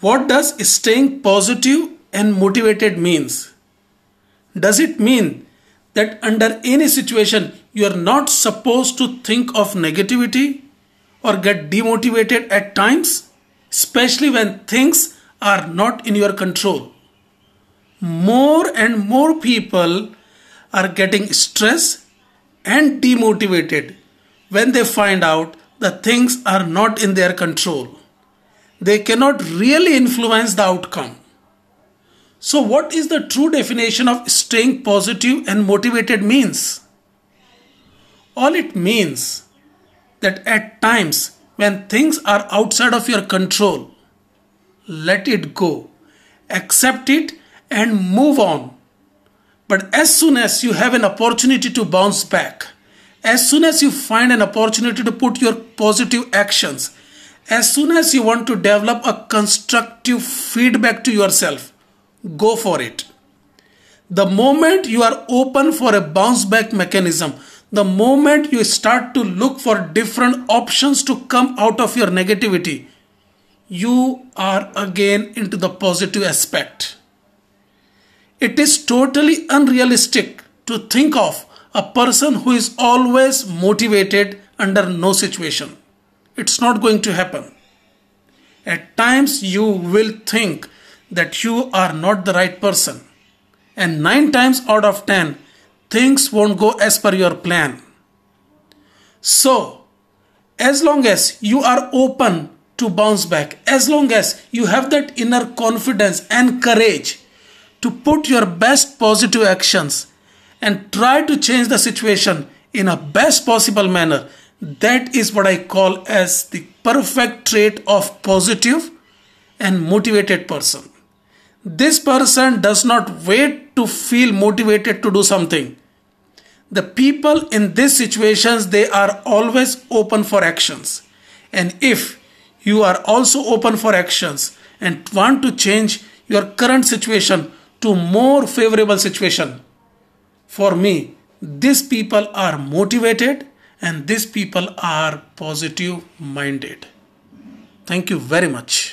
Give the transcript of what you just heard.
What does staying positive and motivated means? Does it mean that under any situation you are not supposed to think of negativity or get demotivated at times, especially when things are not in your control? More and more people are getting stressed and demotivated when they find out that things are not in their control. They cannot really influence the outcome. So, what is the true definition of staying positive and motivated means? All it means that at times when things are outside of your control, let it go, accept it, and move on. But as soon as you have an opportunity to bounce back, as soon as you find an opportunity to put your positive actions, as soon as you want to develop a constructive feedback to yourself, go for it. The moment you are open for a bounce back mechanism, the moment you start to look for different options to come out of your negativity, you are again into the positive aspect. It is totally unrealistic to think of a person who is always motivated under no situation. It's not going to happen. At times, you will think that you are not the right person, and 9 times out of 10, things won't go as per your plan. So, as long as you are open to bounce back, as long as you have that inner confidence and courage to put your best positive actions and try to change the situation in a best possible manner that is what i call as the perfect trait of positive and motivated person. This person does not wait to feel motivated to do something. The people in these situations they are always open for actions. And if you are also open for actions and want to change your current situation to more favorable situation for me, these people are motivated and these people are positive minded. Thank you very much.